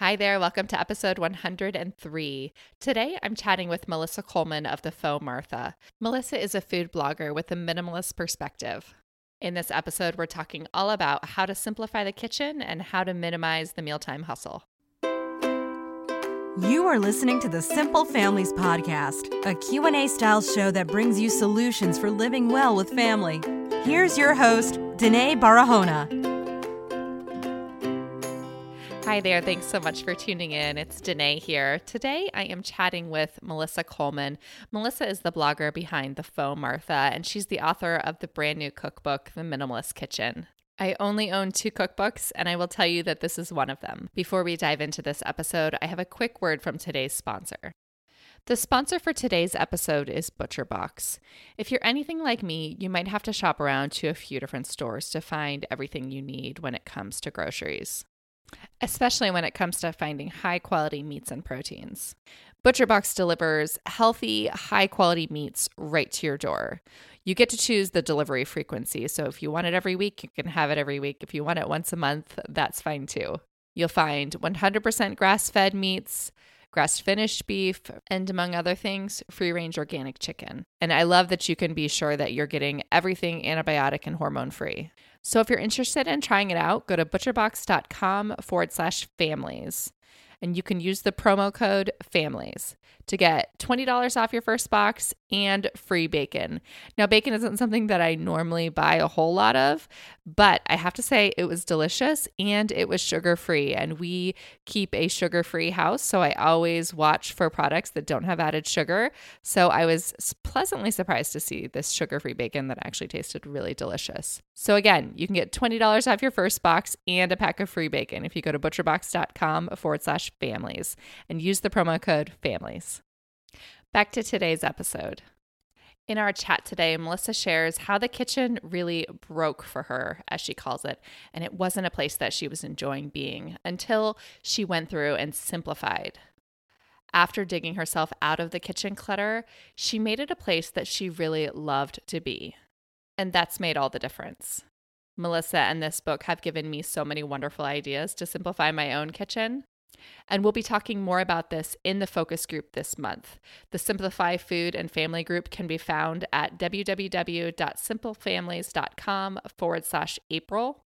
Hi there, welcome to episode 103. Today I'm chatting with Melissa Coleman of the Faux Martha. Melissa is a food blogger with a minimalist perspective. In this episode, we're talking all about how to simplify the kitchen and how to minimize the mealtime hustle. You are listening to the Simple Families podcast, a Q&A style show that brings you solutions for living well with family. Here's your host, Denaye Barahona. Hi there. Thanks so much for tuning in. It's Denaye here. Today I am chatting with Melissa Coleman. Melissa is the blogger behind The Faux Martha, and she's the author of the brand new cookbook, The Minimalist Kitchen. I only own two cookbooks, and I will tell you that this is one of them. Before we dive into this episode, I have a quick word from today's sponsor. The sponsor for today's episode is ButcherBox. If you're anything like me, you might have to shop around to a few different stores to find everything you need when it comes to groceries especially when it comes to finding high quality meats and proteins. ButcherBox delivers healthy, high quality meats right to your door. You get to choose the delivery frequency. So if you want it every week, you can have it every week. If you want it once a month, that's fine too. You'll find 100% grass fed meats, grass finished beef, and among other things, free range organic chicken. And I love that you can be sure that you're getting everything antibiotic and hormone free. So if you're interested in trying it out, go to butcherbox.com forward slash families. And you can use the promo code families to get $20 off your first box and free bacon. Now, bacon isn't something that I normally buy a whole lot of, but I have to say it was delicious and it was sugar free. And we keep a sugar free house, so I always watch for products that don't have added sugar. So I was pleasantly surprised to see this sugar free bacon that actually tasted really delicious. So, again, you can get $20 off your first box and a pack of free bacon if you go to butcherbox.com forward slash families and use the promo code families. Back to today's episode. In our chat today, Melissa shares how the kitchen really broke for her, as she calls it, and it wasn't a place that she was enjoying being until she went through and simplified. After digging herself out of the kitchen clutter, she made it a place that she really loved to be. And that's made all the difference. Melissa and this book have given me so many wonderful ideas to simplify my own kitchen. And we'll be talking more about this in the focus group this month. The Simplify Food and Family group can be found at www.simplefamilies.com forward slash April.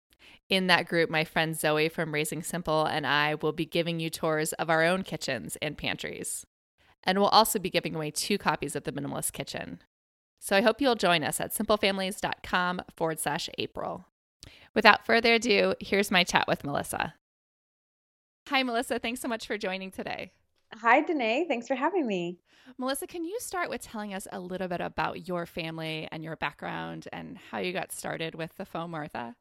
In that group, my friend Zoe from Raising Simple and I will be giving you tours of our own kitchens and pantries. And we'll also be giving away two copies of The Minimalist Kitchen. So I hope you'll join us at simplefamilies.com forward slash April. Without further ado, here's my chat with Melissa. Hi, Melissa. Thanks so much for joining today. Hi, Denaye. Thanks for having me. Melissa, can you start with telling us a little bit about your family and your background and how you got started with the Faux Martha?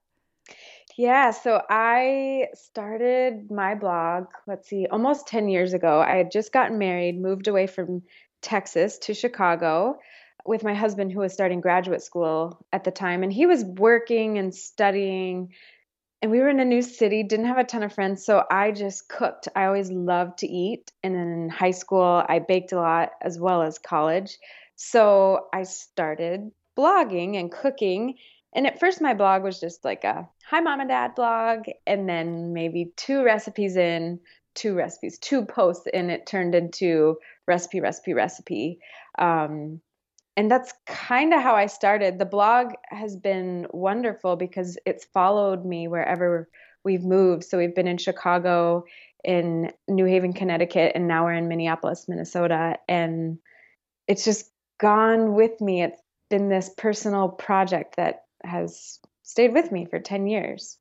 Yeah, so I started my blog, let's see, almost 10 years ago. I had just gotten married, moved away from Texas to Chicago with my husband, who was starting graduate school at the time. And he was working and studying and we were in a new city, didn't have a ton of friends, so I just cooked. I always loved to eat. And then in high school, I baked a lot as well as college. So I started blogging and cooking. And at first, my blog was just like a hi, mom and dad blog. And then maybe two recipes in, two recipes, two posts and it turned into recipe, recipe, recipe. Um, and that's kind of how I started. The blog has been wonderful because it's followed me wherever we've moved. So we've been in Chicago, in New Haven, Connecticut, and now we're in Minneapolis, Minnesota. And it's just gone with me. It's been this personal project that has stayed with me for 10 years.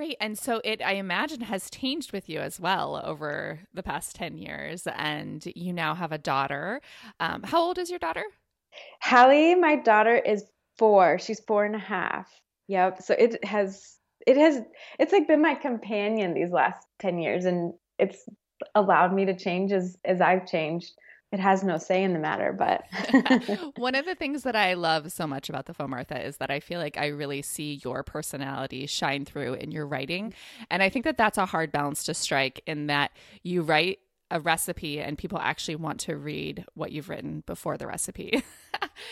Great. And so it, I imagine, has changed with you as well over the past 10 years. And you now have a daughter. Um, how old is your daughter? Hallie, my daughter, is four. She's four and a half. Yep. So it has, it has, it's like been my companion these last 10 years. And it's allowed me to change as, as I've changed it has no say in the matter. But one of the things that I love so much about the Faux Martha is that I feel like I really see your personality shine through in your writing. And I think that that's a hard balance to strike in that you write a recipe and people actually want to read what you've written before the recipe.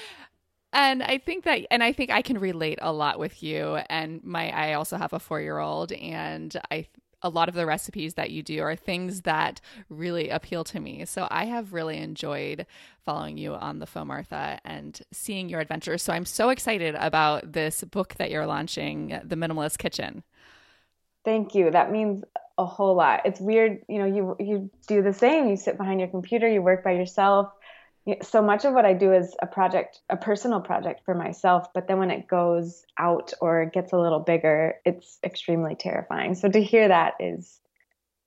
and I think that and I think I can relate a lot with you and my I also have a 4-year-old and I a lot of the recipes that you do are things that really appeal to me. So I have really enjoyed following you on the Faux Martha and seeing your adventures. So I'm so excited about this book that you're launching, The Minimalist Kitchen. Thank you. That means a whole lot. It's weird, you know, you you do the same. You sit behind your computer, you work by yourself. So much of what I do is a project, a personal project for myself, but then when it goes out or gets a little bigger, it's extremely terrifying. So to hear that is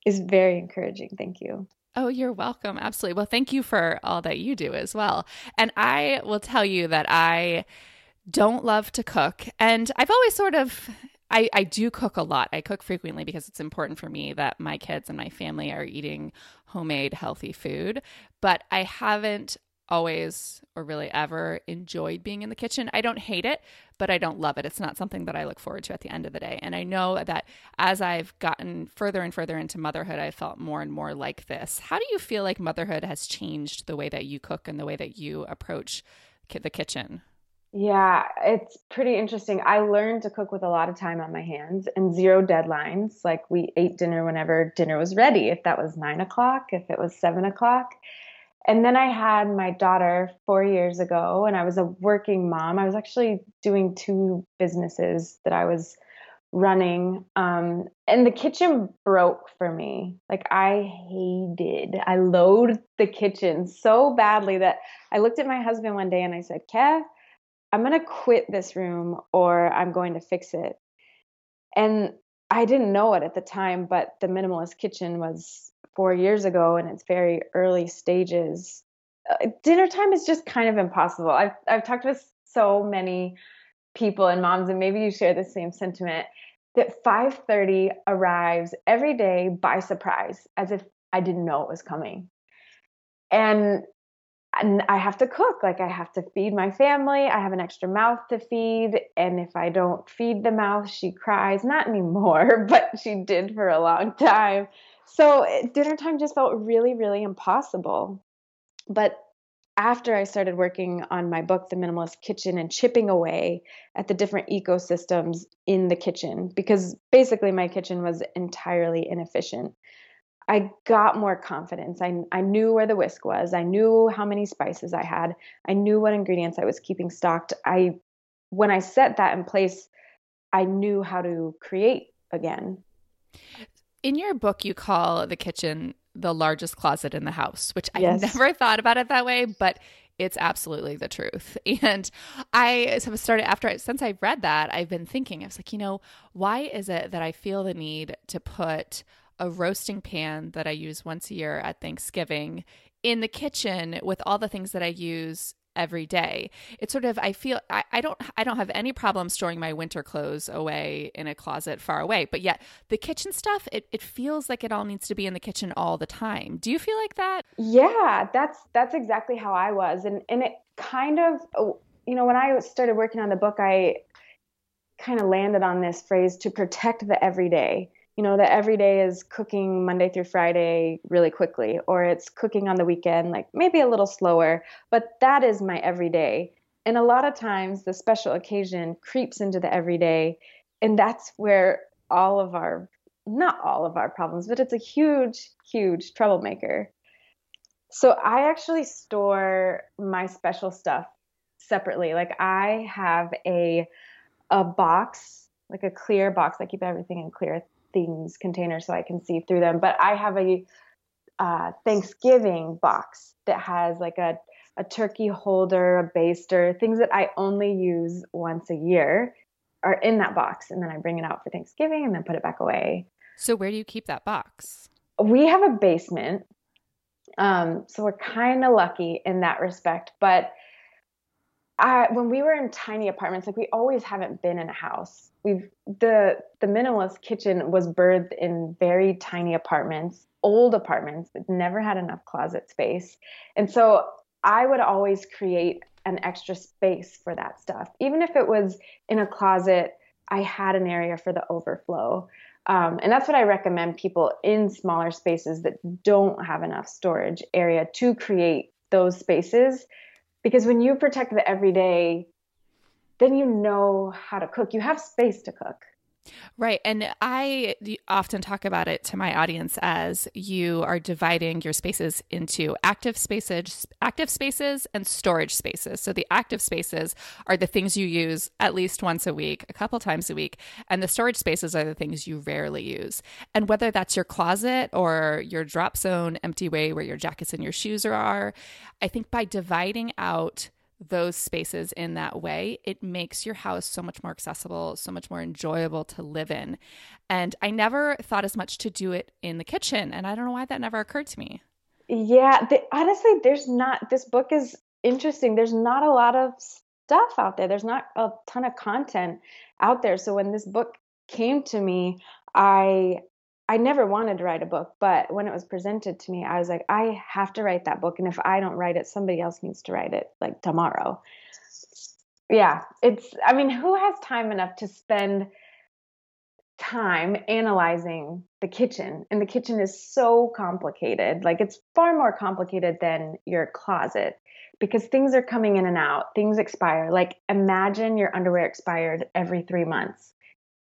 is very encouraging. Thank you. Oh, you're welcome. Absolutely. Well, thank you for all that you do as well. And I will tell you that I don't love to cook. And I've always sort of I, I do cook a lot. I cook frequently because it's important for me that my kids and my family are eating homemade, healthy food. But I haven't always or really ever enjoyed being in the kitchen. I don't hate it, but I don't love it. It's not something that I look forward to at the end of the day. And I know that as I've gotten further and further into motherhood, I felt more and more like this. How do you feel like motherhood has changed the way that you cook and the way that you approach the kitchen? Yeah, it's pretty interesting. I learned to cook with a lot of time on my hands and zero deadlines. Like we ate dinner whenever dinner was ready, if that was nine o'clock, if it was seven o'clock. And then I had my daughter four years ago, and I was a working mom. I was actually doing two businesses that I was running. Um, and the kitchen broke for me. Like I hated, I loathed the kitchen so badly that I looked at my husband one day and I said, Kev, I'm going to quit this room or I'm going to fix it. And I didn't know it at the time, but the minimalist kitchen was four years ago and its very early stages. Uh, dinner time is just kind of impossible. I've, I've talked with so many people and moms, and maybe you share the same sentiment that 5:30 arrives every day by surprise, as if I didn't know it was coming. And and I have to cook. Like I have to feed my family. I have an extra mouth to feed. And if I don't feed the mouth, she cries. Not anymore, but she did for a long time. So dinner time just felt really, really impossible. But after I started working on my book, The Minimalist Kitchen, and chipping away at the different ecosystems in the kitchen, because basically my kitchen was entirely inefficient. I got more confidence. I, I knew where the whisk was. I knew how many spices I had. I knew what ingredients I was keeping stocked. I when I set that in place, I knew how to create again. In your book, you call the kitchen the largest closet in the house, which yes. I never thought about it that way, but it's absolutely the truth. And I have started after since I read that, I've been thinking, I was like, you know, why is it that I feel the need to put a roasting pan that I use once a year at Thanksgiving in the kitchen with all the things that I use every day. It's sort of I feel I, I don't I don't have any problem storing my winter clothes away in a closet far away. But yet the kitchen stuff, it, it feels like it all needs to be in the kitchen all the time. Do you feel like that? Yeah, that's that's exactly how I was. And and it kind of oh, you know, when I started working on the book, I kind of landed on this phrase to protect the everyday you know, that every day is cooking Monday through Friday really quickly, or it's cooking on the weekend, like maybe a little slower, but that is my everyday. And a lot of times the special occasion creeps into the everyday, and that's where all of our, not all of our problems, but it's a huge, huge troublemaker. So I actually store my special stuff separately. Like I have a a box, like a clear box. I keep everything in clear things containers so I can see through them. But I have a uh, Thanksgiving box that has like a a turkey holder, a baster, things that I only use once a year are in that box. And then I bring it out for Thanksgiving and then put it back away. So, where do you keep that box? We have a basement. Um, so, we're kind of lucky in that respect. But I, when we were in tiny apartments, like we always haven't been in a house. We've the the minimalist kitchen was birthed in very tiny apartments, old apartments that never had enough closet space, and so I would always create an extra space for that stuff, even if it was in a closet. I had an area for the overflow. Um, and that's what I recommend people in smaller spaces that don't have enough storage area to create those spaces because when you protect the everyday then you know how to cook. You have space to cook Right. And I often talk about it to my audience as you are dividing your spaces into active spaces, active spaces and storage spaces. So the active spaces are the things you use at least once a week, a couple times a week, and the storage spaces are the things you rarely use. And whether that's your closet or your drop zone empty way where your jackets and your shoes are, I think by dividing out those spaces in that way, it makes your house so much more accessible, so much more enjoyable to live in. And I never thought as much to do it in the kitchen. And I don't know why that never occurred to me. Yeah, honestly, there's not, this book is interesting. There's not a lot of stuff out there, there's not a ton of content out there. So when this book came to me, I I never wanted to write a book, but when it was presented to me, I was like, I have to write that book. And if I don't write it, somebody else needs to write it like tomorrow. Yeah, it's, I mean, who has time enough to spend time analyzing the kitchen? And the kitchen is so complicated. Like, it's far more complicated than your closet because things are coming in and out, things expire. Like, imagine your underwear expired every three months.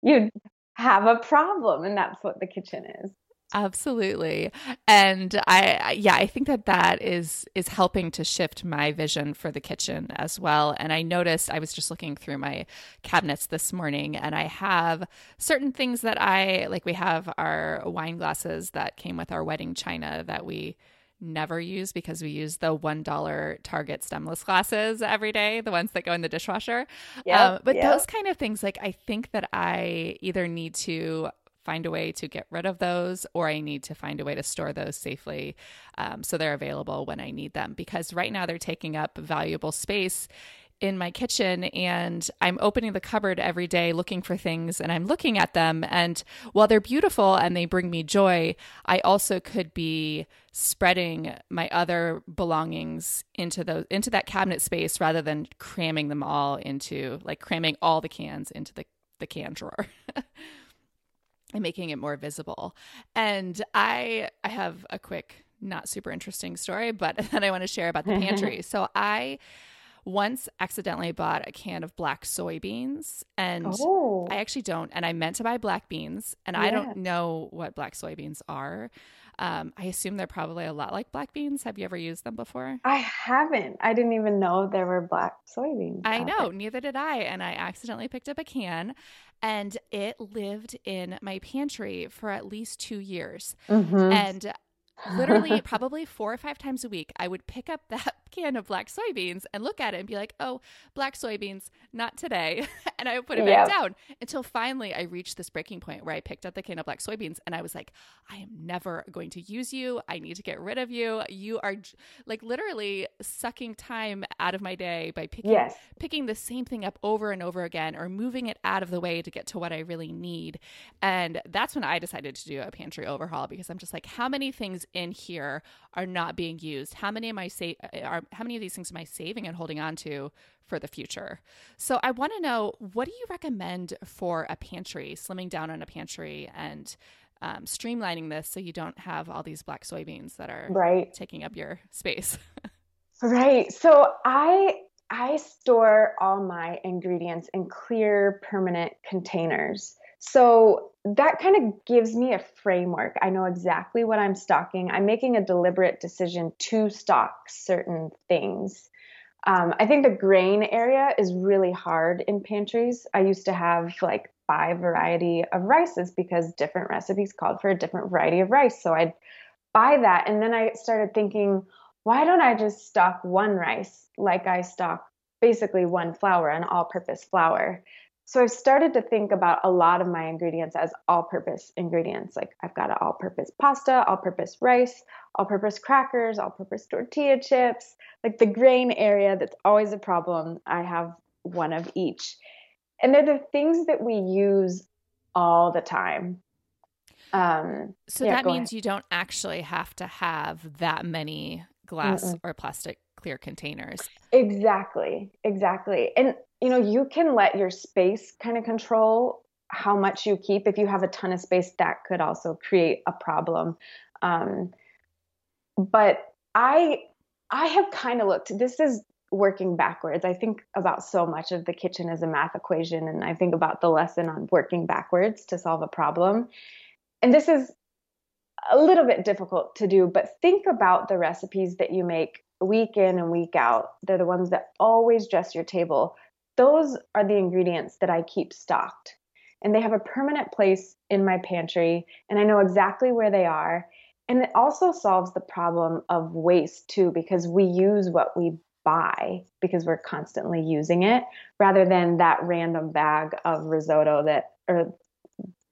You'd have a problem and that's what the kitchen is. Absolutely. And i yeah i think that that is is helping to shift my vision for the kitchen as well. And i noticed i was just looking through my cabinets this morning and i have certain things that i like we have our wine glasses that came with our wedding china that we never use because we use the $1 Target stemless glasses every day, the ones that go in the dishwasher. Yeah. Um, but yep. those kind of things, like I think that I either need to find a way to get rid of those or I need to find a way to store those safely um, so they're available when I need them because right now they're taking up valuable space in my kitchen and I'm opening the cupboard every day looking for things and I'm looking at them. And while they're beautiful and they bring me joy, I also could be spreading my other belongings into those into that cabinet space rather than cramming them all into like cramming all the cans into the, the can drawer. and making it more visible. And I I have a quick not super interesting story, but that I want to share about the pantry. so I once accidentally bought a can of black soybeans and oh. I actually don't and I meant to buy black beans and yeah. I don't know what black soybeans are. Um, I assume they're probably a lot like black beans. Have you ever used them before? I haven't. I didn't even know there were black soybeans. I know, neither did I. And I accidentally picked up a can and it lived in my pantry for at least two years. Mm-hmm. And literally probably four or five times a week, I would pick up that can of black soybeans and look at it and be like, oh, black soybeans, not today. and I would put it back down until finally I reached this breaking point where I picked up the can of black soybeans and I was like, I am never going to use you. I need to get rid of you. You are like literally sucking time out of my day by picking, yes. picking the same thing up over and over again or moving it out of the way to get to what I really need. And that's when I decided to do a pantry overhaul because I'm just like, how many things in here are not being used? How many am I say are how many of these things am I saving and holding on to for the future? So I want to know what do you recommend for a pantry, slimming down on a pantry and um, streamlining this so you don't have all these black soybeans that are right. taking up your space. right. So I I store all my ingredients in clear permanent containers. So that kind of gives me a framework. I know exactly what I'm stocking. I'm making a deliberate decision to stock certain things. Um, I think the grain area is really hard in pantries. I used to have like five variety of rices because different recipes called for a different variety of rice. So I'd buy that. And then I started thinking, why don't I just stock one rice like I stock basically one flour, an all purpose flour? So I've started to think about a lot of my ingredients as all purpose ingredients. Like I've got an all purpose pasta, all purpose rice, all purpose crackers, all purpose tortilla chips. Like the grain area, that's always a problem. I have one of each. And they're the things that we use all the time. Um, so yeah, that means ahead. you don't actually have to have that many glass Mm-mm. or plastic clear containers. Exactly. Exactly. And you know, you can let your space kind of control how much you keep. If you have a ton of space, that could also create a problem. Um, but I I have kind of looked. This is working backwards. I think about so much of the kitchen as a math equation, and I think about the lesson on working backwards to solve a problem. And this is a little bit difficult to do, but think about the recipes that you make week in and week out. They're the ones that always dress your table. Those are the ingredients that I keep stocked. And they have a permanent place in my pantry, and I know exactly where they are. And it also solves the problem of waste too, because we use what we buy because we're constantly using it rather than that random bag of risotto that, or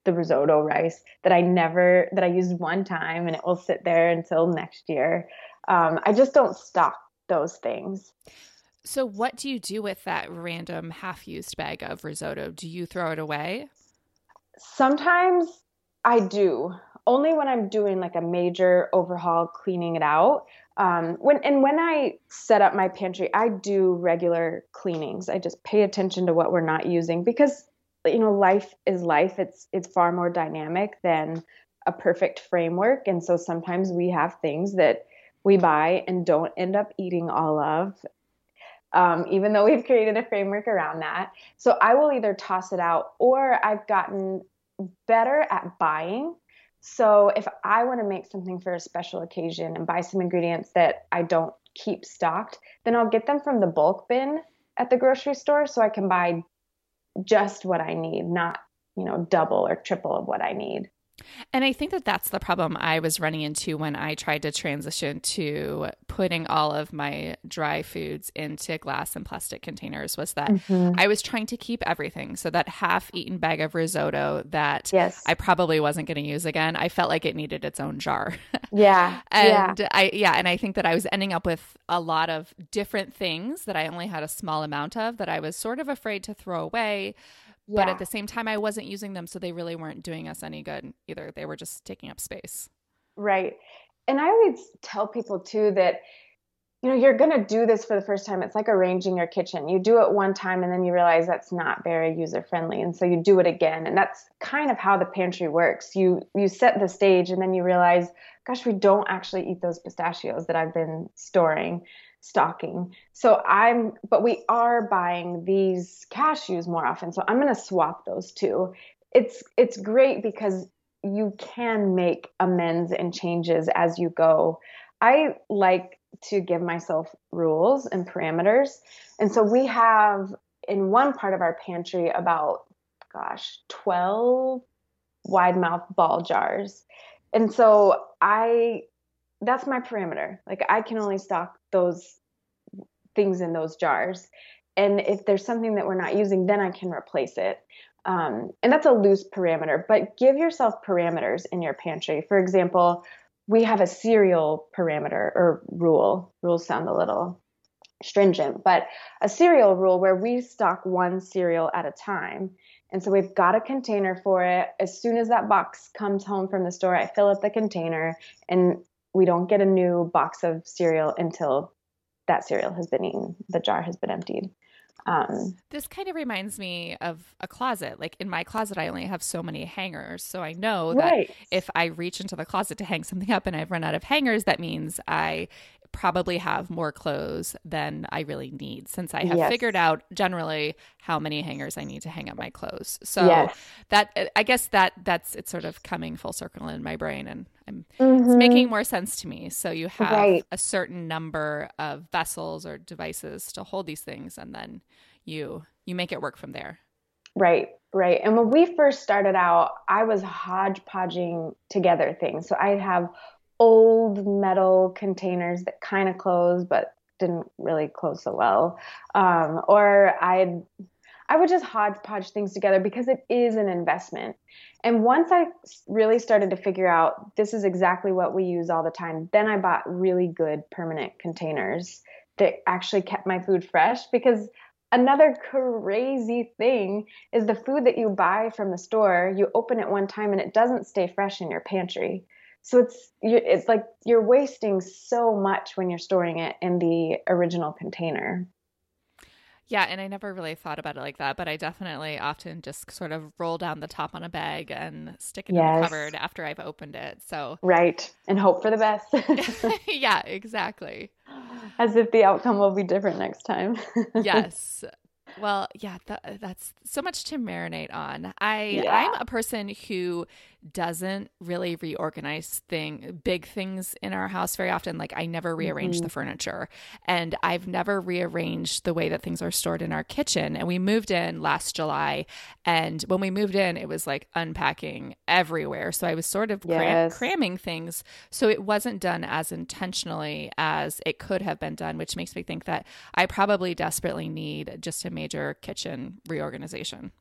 the risotto rice that I never, that I used one time and it will sit there until next year. Um, I just don't stock those things. So, what do you do with that random half used bag of risotto? Do you throw it away? Sometimes I do only when I'm doing like a major overhaul, cleaning it out. Um, when and when I set up my pantry, I do regular cleanings. I just pay attention to what we're not using because you know life is life. It's it's far more dynamic than a perfect framework, and so sometimes we have things that we buy and don't end up eating all of. Um, even though we've created a framework around that. So I will either toss it out or I've gotten better at buying so if I want to make something for a special occasion and buy some ingredients that I don't keep stocked, then I'll get them from the bulk bin at the grocery store so I can buy just what I need, not, you know, double or triple of what I need. And I think that that's the problem I was running into when I tried to transition to putting all of my dry foods into glass and plastic containers was that mm-hmm. I was trying to keep everything. So that half-eaten bag of risotto that yes. I probably wasn't going to use again, I felt like it needed its own jar. Yeah. and yeah. I yeah, and I think that I was ending up with a lot of different things that I only had a small amount of that I was sort of afraid to throw away yeah. but at the same time i wasn't using them so they really weren't doing us any good either. They were just taking up space. Right. And i always tell people too that you know you're going to do this for the first time. It's like arranging your kitchen. You do it one time and then you realize that's not very user friendly and so you do it again. And that's kind of how the pantry works. You you set the stage and then you realize gosh we don't actually eat those pistachios that i've been storing stocking. So I'm, but we are buying these cashews more often. So I'm going to swap those two. It's it's great because you can make amends and changes as you go. I like to give myself rules and parameters. And so we have in one part of our pantry about gosh, 12 wide mouth ball jars. And so I that's my parameter. Like I can only stock those things in those jars. And if there's something that we're not using, then I can replace it. Um, and that's a loose parameter, but give yourself parameters in your pantry. For example, we have a cereal parameter or rule. Rules sound a little stringent, but a cereal rule where we stock one cereal at a time. And so we've got a container for it. As soon as that box comes home from the store, I fill up the container and we don't get a new box of cereal until that cereal has been eaten, the jar has been emptied. Um, this kind of reminds me of a closet. Like in my closet, I only have so many hangers. So I know that right. if I reach into the closet to hang something up and I've run out of hangers, that means I probably have more clothes than I really need since I have yes. figured out generally how many hangers I need to hang up my clothes. So yes. that I guess that that's it's sort of coming full circle in my brain and I'm mm-hmm. it's making more sense to me. So you have right. a certain number of vessels or devices to hold these things and then you you make it work from there. Right, right. And when we first started out, I was hodgepodging together things. So I'd have old metal containers that kind of close but didn't really close so well. Um, or I'd I would just hodgepodge things together because it is an investment. And once I really started to figure out this is exactly what we use all the time, then I bought really good permanent containers that actually kept my food fresh because another crazy thing is the food that you buy from the store, you open it one time and it doesn't stay fresh in your pantry. So it's it's like you're wasting so much when you're storing it in the original container. Yeah, and I never really thought about it like that, but I definitely often just sort of roll down the top on a bag and stick it yes. in the cupboard after I've opened it. So Right. And hope for the best. yeah, exactly. As if the outcome will be different next time. yes. Well, yeah, th- that's so much to marinate on. I Yeah. I'm a person who doesn't really reorganize thing big things in our house very often. Like I never rearrange Mm-hmm. the furniture, and I've never rearranged the way that things are stored in our kitchen. And we moved in last July, and when we moved in, it was like unpacking everywhere. So I was sort of cram- Yes. cramming things, so it wasn't done as intentionally as it could have been done, which makes me think that I probably desperately need just a major kitchen reorganization.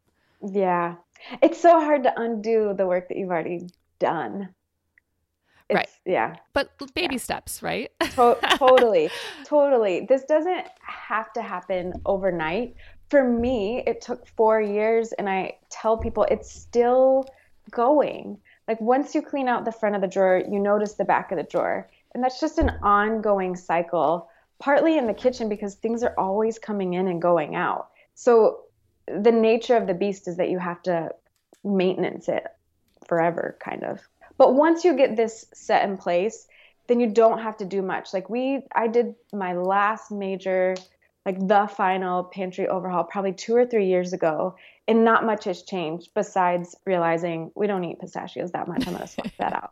Yeah. It's so hard to undo the work that you've already done. It's, Right. Yeah. But baby steps, right? To- totally. Totally. This doesn't have to happen overnight. For me, it took four years, and I tell people it's still going. Like once you clean out the front of the drawer, you notice the back of the drawer. And that's just an ongoing cycle, partly in the kitchen because things are always coming in and going out. So the nature of the beast is that you have to maintenance it forever, kind of. But once you get this set in place, then you don't have to do much. Like we, I did my last major, like the final pantry overhaul probably two or three years ago, and not much has changed besides realizing we don't eat pistachios that much. I'm going to swap that out.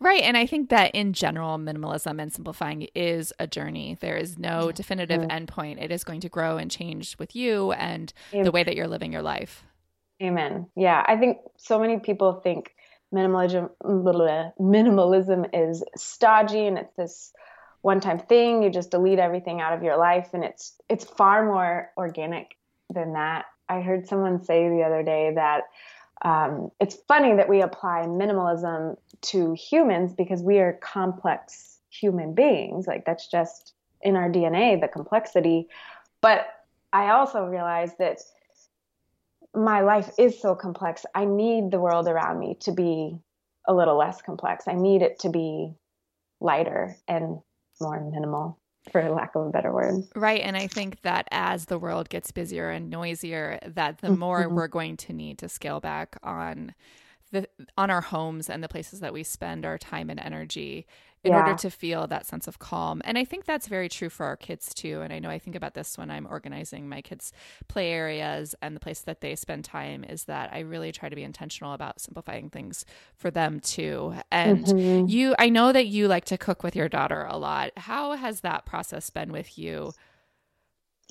Right. And I think that in general, minimalism and simplifying is a journey. There is no definitive mm. endpoint. It is going to grow and change with you and the way that you're living your life. Amen. Yeah, I think so many people think minimalism minimalism is stodgy and it's this one-time thing. You just delete everything out of your life, and it's it's far more organic than that. I heard someone say the other day that um, it's funny that we apply minimalism to humans because we are complex human beings. Like that's just in our DNA, the complexity. But I also realized that my life is so complex. I need the world around me to be a little less complex. I need it to be lighter and more minimal, for lack of a better word. Right. And I think that as the world gets busier and noisier, that the more mm-hmm. we're going to need to scale back on the on our homes and the places that we spend our time and energy in Yeah. order to feel that sense of calm. And I think that's very true for our kids too. And I know I think about this when I'm organizing my kids' play areas and the place that they spend time is that I really try to be intentional about simplifying things for them too. And mm-hmm. you I know that you like to cook with your daughter a lot. How has that process been with you?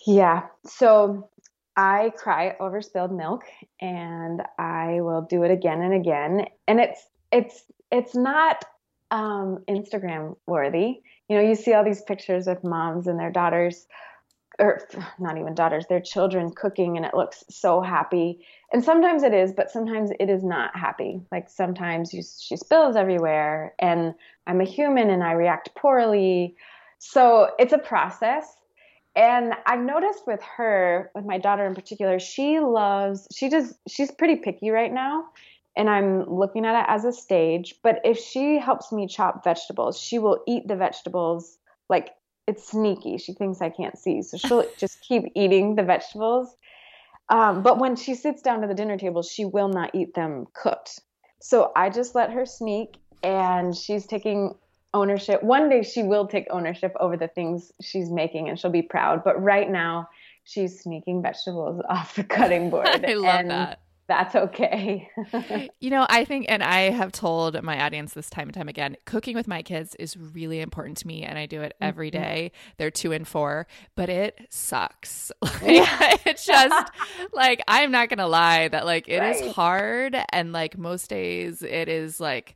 Yeah. So I cry over spilled milk and I will do it again and again. And it's it's it's not um Instagram worthy. You know, you see all these pictures of moms and their daughters or not even daughters, their children cooking and it looks so happy. And sometimes it is, but sometimes it is not happy. Like sometimes you, she spills everywhere and I'm a human and I react poorly. So it's a process. And I've noticed with her, with my daughter in particular, she loves, she does, she's pretty picky right now. And I'm looking at it as a stage. But if she helps me chop vegetables, she will eat the vegetables like it's sneaky. She thinks I can't see. So she'll just keep eating the vegetables. Um, but when she sits down to the dinner table, she will not eat them cooked. So I just let her sneak and she's taking ownership. One day she will take ownership over the things she's making and she'll be proud. But right now she's sneaking vegetables off the cutting board. I love and that. That's okay. You know, I think, and I have told my audience this time and time again, cooking with my kids is really important to me, and I do it every day. Mm-hmm. They're two and four, but it sucks. Like, it's just like I'm not gonna lie that like it is Right. hard, and like most days it is like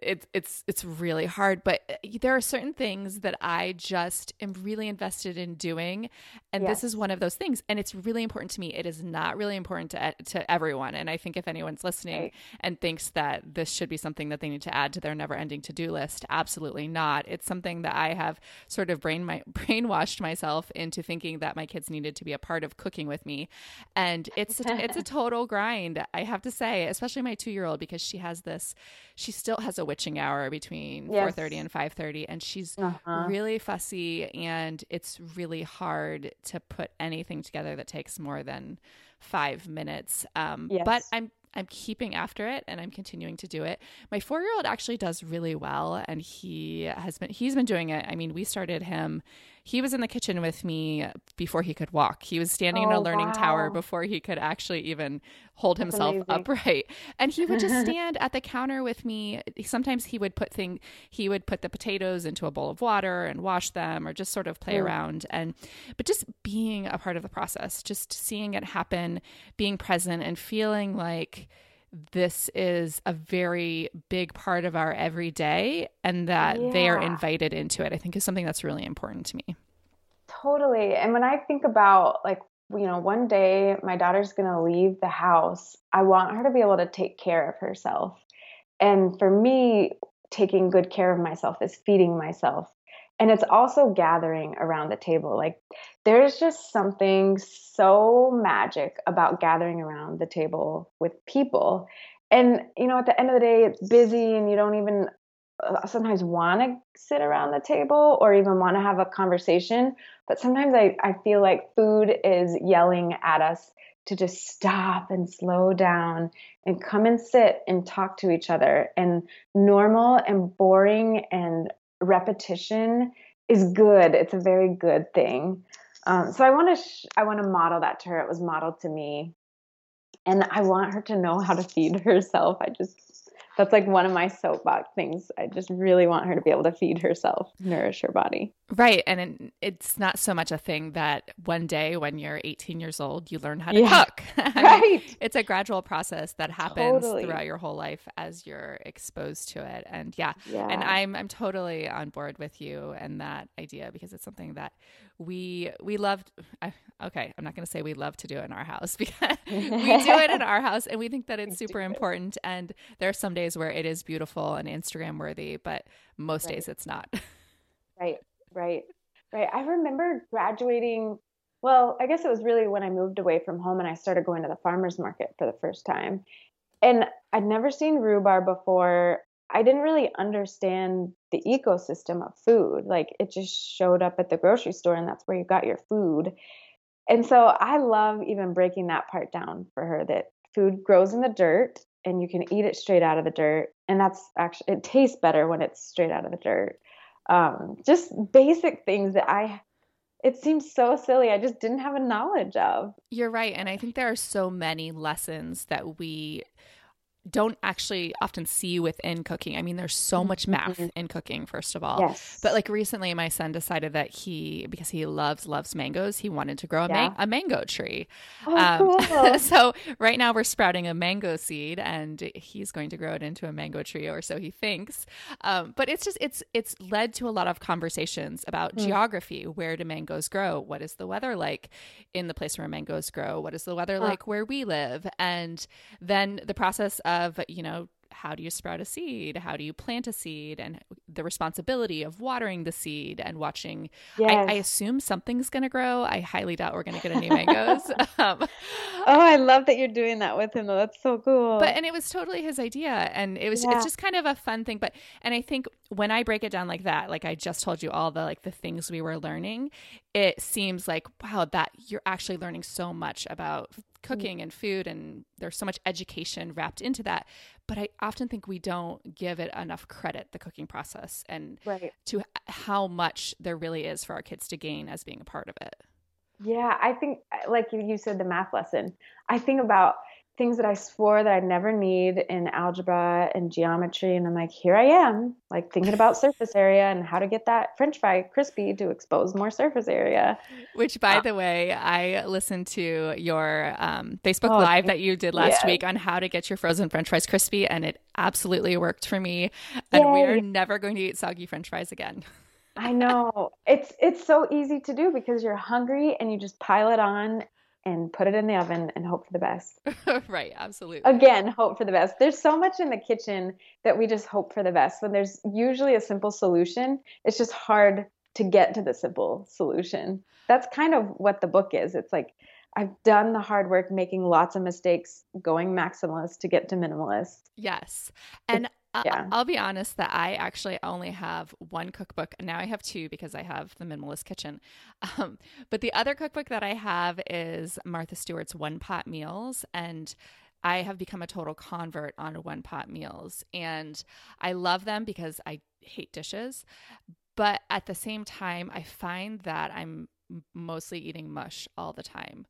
it's it's it's really hard but uh, there are certain things that i just am really invested in doing and this is one of those things and it's really important to me. It is not really important to to everyone and i think if anyone's listening Right. and thinks that this should be something that they need to add to their never ending to-do list absolutely not. It's something that i have sort of brain my brainwashed myself into thinking that my kids needed to be a part of cooking with me and it's a, it's a total grind i have to say especially my 2-year-old because she has this she still has a witching hour between Yes. 4:30 and 5:30 and she's Uh-huh. really fussy and it's really hard to put anything together that takes more than 5 minutes um but I'm I'm keeping after it and I'm continuing to do it. My four year old actually does really well and he has been he's been doing it. I mean, we started him he was in the kitchen with me before he could walk. He was standing oh, in a learning wow. tower before he could actually even hold That's himself amazing. upright. And he would just stand at the counter with me. Sometimes he would put thing he would put the potatoes into a bowl of water and wash them or just sort of play mm. around and but just being a part of the process, just seeing it happen, being present and feeling like this is a very big part of our everyday and that yeah. they are invited into it, I think is something that's really important to me. Totally. And when I think about like, you know, one day my daughter's going to leave the house, I want her to be able to take care of herself. And for me, taking good care of myself is feeding myself and it's also gathering around the table. Like there's just something so magic about gathering around the table with people. And you know at the end of the day it's busy and you don't even uh, sometimes want to sit around the table or even want to have a conversation. But sometimes I, I feel like food is yelling at us to just stop and slow down and come and sit and talk to each other. And normal and boring and repetition is good. It's a very good thing. Um, so I want to sh- I want to model that to her. It was modeled to me, and I want her to know how to feed herself. I just that's like one of my soapbox things. I just really want her to be able to feed herself, nourish her body. Right. And it, it's not so much a thing that one day when you're 18 years old, you learn how to yeah. cook. right. it's a gradual process that happens totally. throughout your whole life as you're exposed to it. And yeah, yeah. And I'm, I'm totally on board with you and that idea because it's something that we, we loved. I, okay. I'm not going to say we love to do it in our house because we do it in our house and we think that it's super important. And there are some days where it is beautiful and Instagram worthy, but most right. days it's not. right, right, right. I remember graduating. Well, I guess it was really when I moved away from home and I started going to the farmer's market for the first time. And I'd never seen rhubarb before. I didn't really understand the ecosystem of food. Like it just showed up at the grocery store and that's where you got your food. And so I love even breaking that part down for her that food grows in the dirt and you can eat it straight out of the dirt. And that's actually, it tastes better when it's straight out of the dirt. Um, just basic things that I, it seems so silly. I just didn't have a knowledge of. You're right. And I think there are so many lessons that we don't actually often see within cooking. I mean, there's so much math mm-hmm. in cooking, first of all. Yes. But like recently, my son decided that he, because he loves loves mangoes, he wanted to grow a, yeah. a mango tree. Oh, um, cool. so right now we're sprouting a mango seed, and he's going to grow it into a mango tree, or so he thinks. Um, but it's just it's it's led to a lot of conversations about mm. geography. Where do mangoes grow? What is the weather like in the place where mangoes grow? What is the weather like where we live? And then the process of, you know, how do you sprout a seed? How do you plant a seed? And the responsibility of watering the seed and watching. Yes. I, I, assume something's going to grow. I highly doubt we're going to get any mangoes. um, oh, I love that you're doing that with him. Though. That's so cool. But and it was totally his idea, and it was yeah. it's just kind of a fun thing. But and I think when I break it down like that, like I just told you all the like the things we were learning, it seems like wow that you're actually learning so much about cooking and food and there's so much education wrapped into that. But i often think we don't give it enough credit the cooking process and right. to how much there really is for our kids to gain as being a part of it. Yeah i think like you said the math lesson. I think about things that I swore that I'd never need in algebra and geometry. And I'm like, here I am, like thinking about surface area and how to get that french fry crispy to expose more surface area. Which, by uh, the way, I listened to your um, Facebook oh, Live that you did last week on how to get your frozen french fries crispy. And it absolutely worked for me. And we are never going to eat soggy french fries again. I know. It's it's so easy to do because you're hungry and you just pile it on and put it in the oven and hope for the best. right, absolutely. Again, hope for the best. There's so much in the kitchen that we just hope for the best. When there's usually a simple solution, it's just hard to get to the simple solution. That's kind of what the book is. It's like I've done the hard work making lots of mistakes, going maximalist to get to minimalist. Yes. And yeah. I'll be honest that I actually only have one cookbook. Now I have two because I have the Minimalist Kitchen. Um, but the other cookbook that I have is Martha Stewart's One Pot Meals. And I have become a total convert on one pot meals and I love them because I hate dishes. But at the same time, I find that I'm mostly eating mush all the time.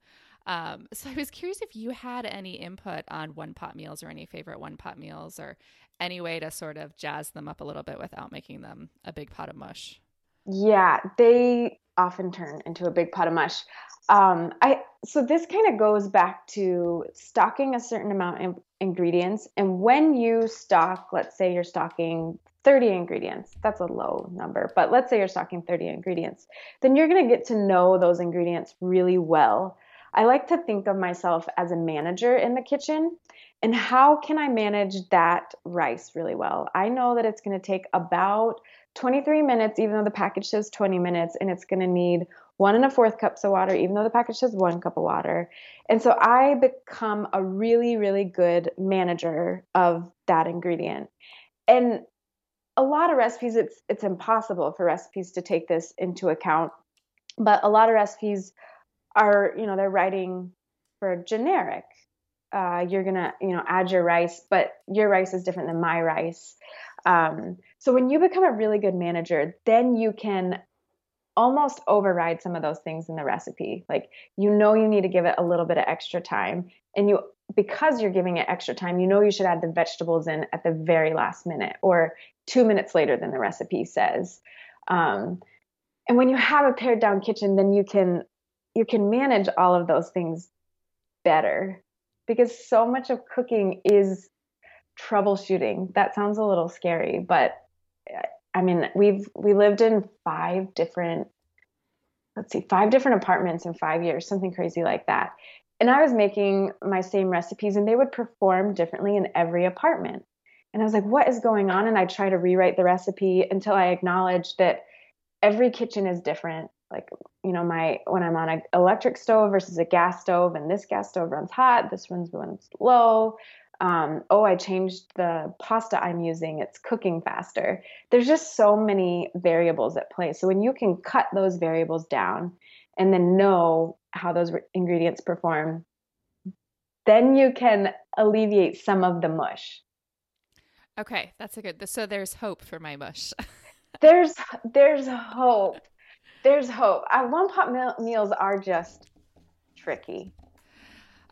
Um, so I was curious if you had any input on one pot meals or any favorite one pot meals or any way to sort of jazz them up a little bit without making them a big pot of mush. Yeah, they often turn into a big pot of mush. Um, I so this kind of goes back to stocking a certain amount of ingredients, and when you stock, let's say you're stocking 30 ingredients. That's a low number, but let's say you're stocking 30 ingredients. Then you're going to get to know those ingredients really well. I like to think of myself as a manager in the kitchen. And how can I manage that rice really well? I know that it's going to take about 23 minutes, even though the package says 20 minutes, and it's going to need one and a fourth cups of water, even though the package says one cup of water. And so I become a really, really good manager of that ingredient. And a lot of recipes, it's it's impossible for recipes to take this into account. But a lot of recipes are, you know, they're writing for generic. Uh, you're gonna, you know, add your rice, but your rice is different than my rice. Um, so when you become a really good manager, then you can almost override some of those things in the recipe. Like you know you need to give it a little bit of extra time and you because you're giving it extra time, you know you should add the vegetables in at the very last minute or 2 minutes later than the recipe says. Um, and when you have a pared down kitchen, then you can you can manage all of those things better because so much of cooking is troubleshooting. That sounds a little scary, but uh, I mean, we've we lived in five different let's see, five different apartments in 5 years, something crazy like that. And I was making my same recipes and they would perform differently in every apartment. And I was like, what is going on? And I try to rewrite the recipe until I acknowledged that every kitchen is different. Like, you know, my when I'm on an electric stove versus a gas stove, and this gas stove runs hot, this one's runs low um, oh, I changed the pasta I'm using, it's cooking faster. There's just so many variables at play. So when you can cut those variables down and then know how those ingredients perform, then you can alleviate some of the mush. Okay, that's a good. So there's hope for my mush. there's there's hope. There's hope. Uh, one pot meals are just tricky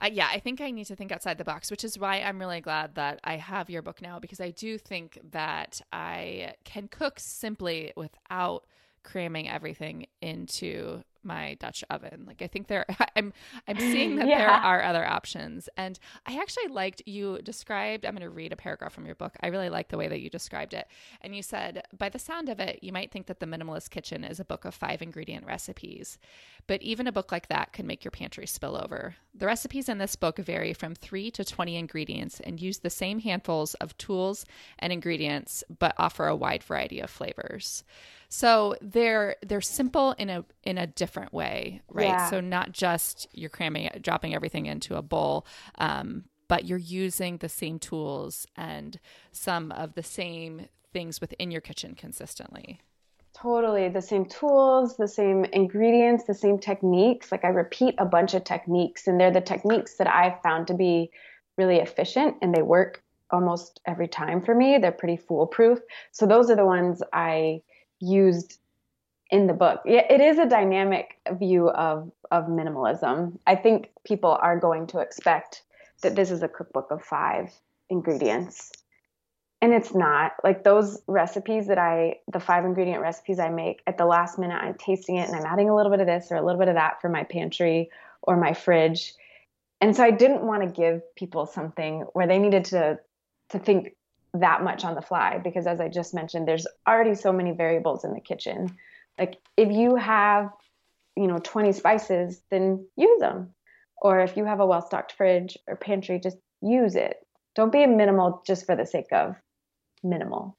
uh, yeah, I think I need to think outside the box, which is why I'm really glad that I have your book now because I do think that I can cook simply without cramming everything into my Dutch oven. Like I think there I'm I'm seeing that yeah. there are other options. And I actually liked you described I'm going to read a paragraph from your book. I really like the way that you described it. And you said, by the sound of it, you might think that The Minimalist Kitchen is a book of 5 ingredient recipes. But even a book like that can make your pantry spill over. The recipes in this book vary from 3 to 20 ingredients and use the same handfuls of tools and ingredients but offer a wide variety of flavors. So they're they're simple in a in a different way, right? Yeah. So not just you're cramming dropping everything into a bowl, um, but you're using the same tools and some of the same things within your kitchen consistently. Totally. The same tools, the same ingredients, the same techniques. Like I repeat a bunch of techniques, and they're the techniques that I've found to be really efficient and they work almost every time for me. They're pretty foolproof. So those are the ones I used in the book. Yeah, it is a dynamic view of of minimalism. I think people are going to expect that this is a cookbook of five ingredients. And it's not. Like those recipes that I the five ingredient recipes I make at the last minute I'm tasting it and I'm adding a little bit of this or a little bit of that for my pantry or my fridge. And so I didn't want to give people something where they needed to to think that much on the fly because as I just mentioned, there's already so many variables in the kitchen. Like if you have, you know, 20 spices, then use them. Or if you have a well-stocked fridge or pantry, just use it. Don't be a minimal just for the sake of minimal.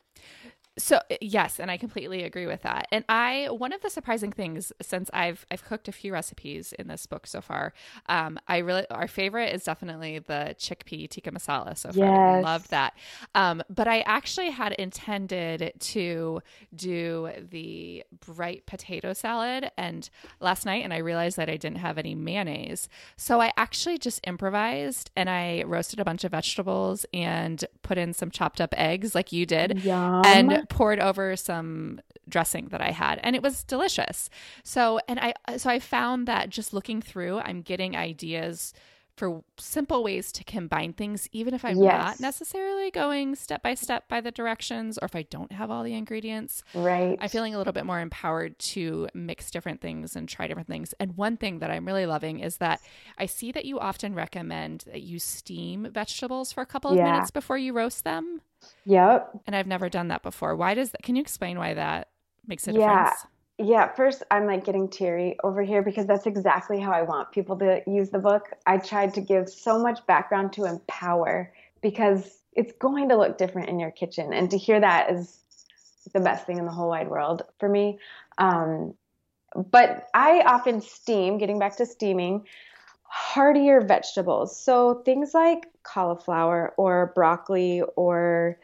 So yes, and I completely agree with that. And I one of the surprising things since I've I've cooked a few recipes in this book so far, um, I really our favorite is definitely the chickpea tikka masala so far. Yes. I loved that. Um, but I actually had intended to do the bright potato salad and last night and I realized that I didn't have any mayonnaise. So I actually just improvised and I roasted a bunch of vegetables and put in some chopped up eggs like you did. Yum. And poured over some dressing that I had and it was delicious. So and I so I found that just looking through I'm getting ideas for simple ways to combine things even if I'm yes. not necessarily going step by step by the directions or if I don't have all the ingredients. Right. I'm feeling a little bit more empowered to mix different things and try different things. And one thing that I'm really loving is that I see that you often recommend that you steam vegetables for a couple of yeah. minutes before you roast them. Yep. And I've never done that before. Why does that? Can you explain why that makes a difference? Yeah. Yeah, first I'm like getting teary over here because that's exactly how I want people to use the book. I tried to give so much background to empower because it's going to look different in your kitchen. And to hear that is the best thing in the whole wide world for me. Um, but I often steam, getting back to steaming, heartier vegetables. So things like cauliflower or broccoli or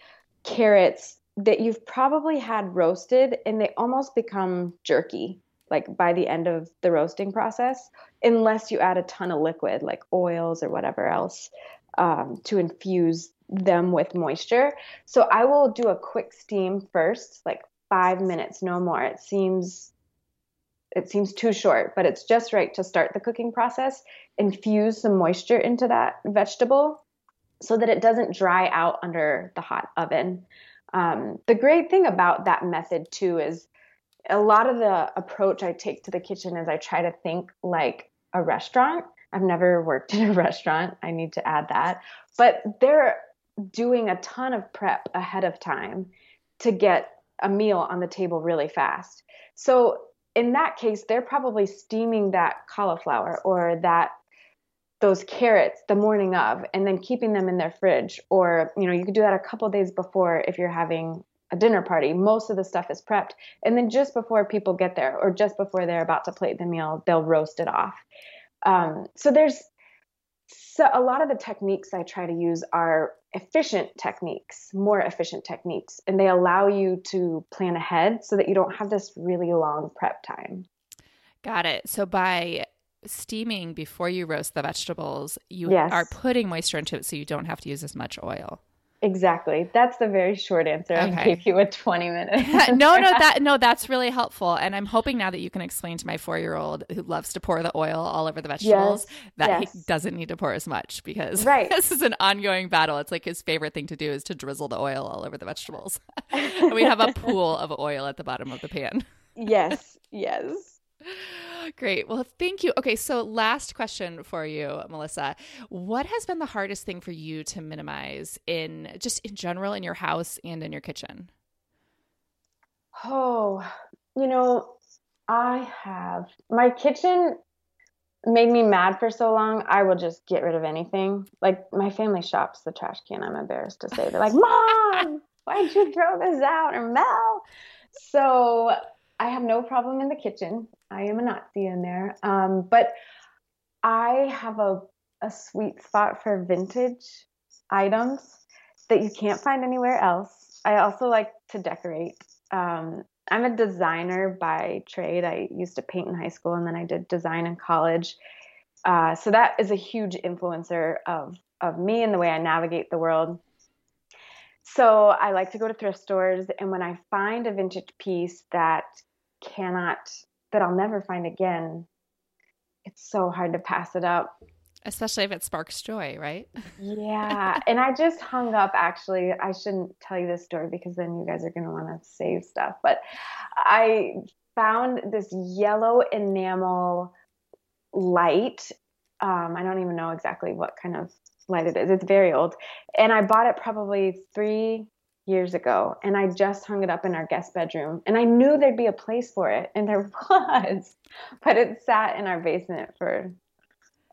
carrots that you've probably had roasted and they almost become jerky like by the end of the roasting process unless you add a ton of liquid like oils or whatever else um, to infuse them with moisture. So i will do a quick steam first like five minutes no more. It seems it seems too short but it's just right to start the cooking process infuse some moisture into that vegetable so that it doesn't dry out under the hot oven um, the great thing about that method too is a lot of the approach I take to the kitchen is I try to think like a restaurant. I've never worked in a restaurant. I need to add that. But they're doing a ton of prep ahead of time to get a meal on the table really fast. So in that case, they're probably steaming that cauliflower or that those carrots the morning of and then keeping them in their fridge. Or you know you could do that a couple days before if you're having a dinner party. Most of the stuff is prepped and then just before people get there or just before they're about to plate the meal they'll roast it off. Um, so there's so a lot of the techniques i try to use are efficient techniques more efficient techniques and they allow you to plan ahead so that you don't have this really long prep time. Got it. So by steaming before you roast the vegetables, you yes. are putting moisture into it so you don't have to use as much oil. Exactly. That's the very short answer. Okay. I gave you a 20 minute. no, no, that no, that's really helpful. And I'm hoping now that you can explain to my four year old who loves to pour the oil all over the vegetables yes. that yes. he doesn't need to pour as much because right. this is an ongoing battle. It's like his favorite thing to do is to drizzle the oil all over the vegetables. and we have a pool of oil at the bottom of the pan. yes. Yes. Great. Well, thank you. Okay, so last question for you, Melissa. What has been the hardest thing for you to minimize in just in general in your house and in your kitchen? Oh, you know, I have my kitchen made me mad for so long. I will just get rid of anything. Like my family shops the trash can. I'm embarrassed to say they're like, "Mom, why'd you throw this out?" or "Mel." So I have no problem in the kitchen. I am a Nazi in there. Um, but I have a, a sweet spot for vintage items that you can't find anywhere else. I also like to decorate. Um, I'm a designer by trade. I used to paint in high school and then I did design in college. Uh, so that is a huge influencer of of me and the way I navigate the world. So I like to go to thrift stores, and when I find a vintage piece that cannot that I'll never find again, it's so hard to pass it up. Especially if it sparks joy, right? yeah. and I just hung up actually. I shouldn't tell you this story because then you guys are going to want to save stuff. But I found this yellow enamel light. Um, I don't even know exactly what kind of light it is. It's very old. And I bought it probably three years ago and I just hung it up in our guest bedroom and I knew there'd be a place for it and there was but it sat in our basement for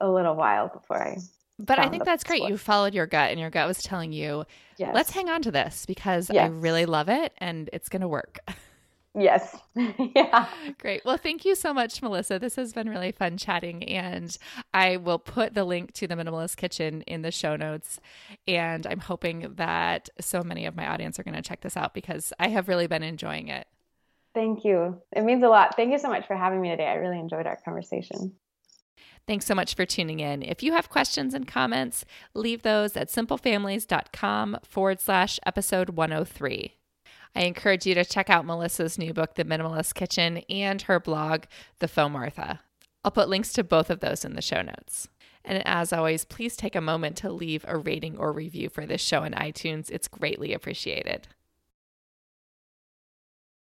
a little while before I But I think that's great. You followed your gut, and your gut was telling you, yes. let's hang on to this because yes. I really love it and it's going to work. Yes. yeah. Great. Well, thank you so much, Melissa. This has been really fun chatting. And I will put the link to the Minimalist Kitchen in the show notes. And I'm hoping that so many of my audience are going to check this out because I have really been enjoying it. Thank you. It means a lot. Thank you so much for having me today. I really enjoyed our conversation. Thanks so much for tuning in. If you have questions and comments, leave those at simplefamilies.com forward slash episode 103. I encourage you to check out Melissa's new book, The Minimalist Kitchen, and her blog, The Faux Martha. I'll put links to both of those in the show notes. And as always, please take a moment to leave a rating or review for this show in iTunes. It's greatly appreciated.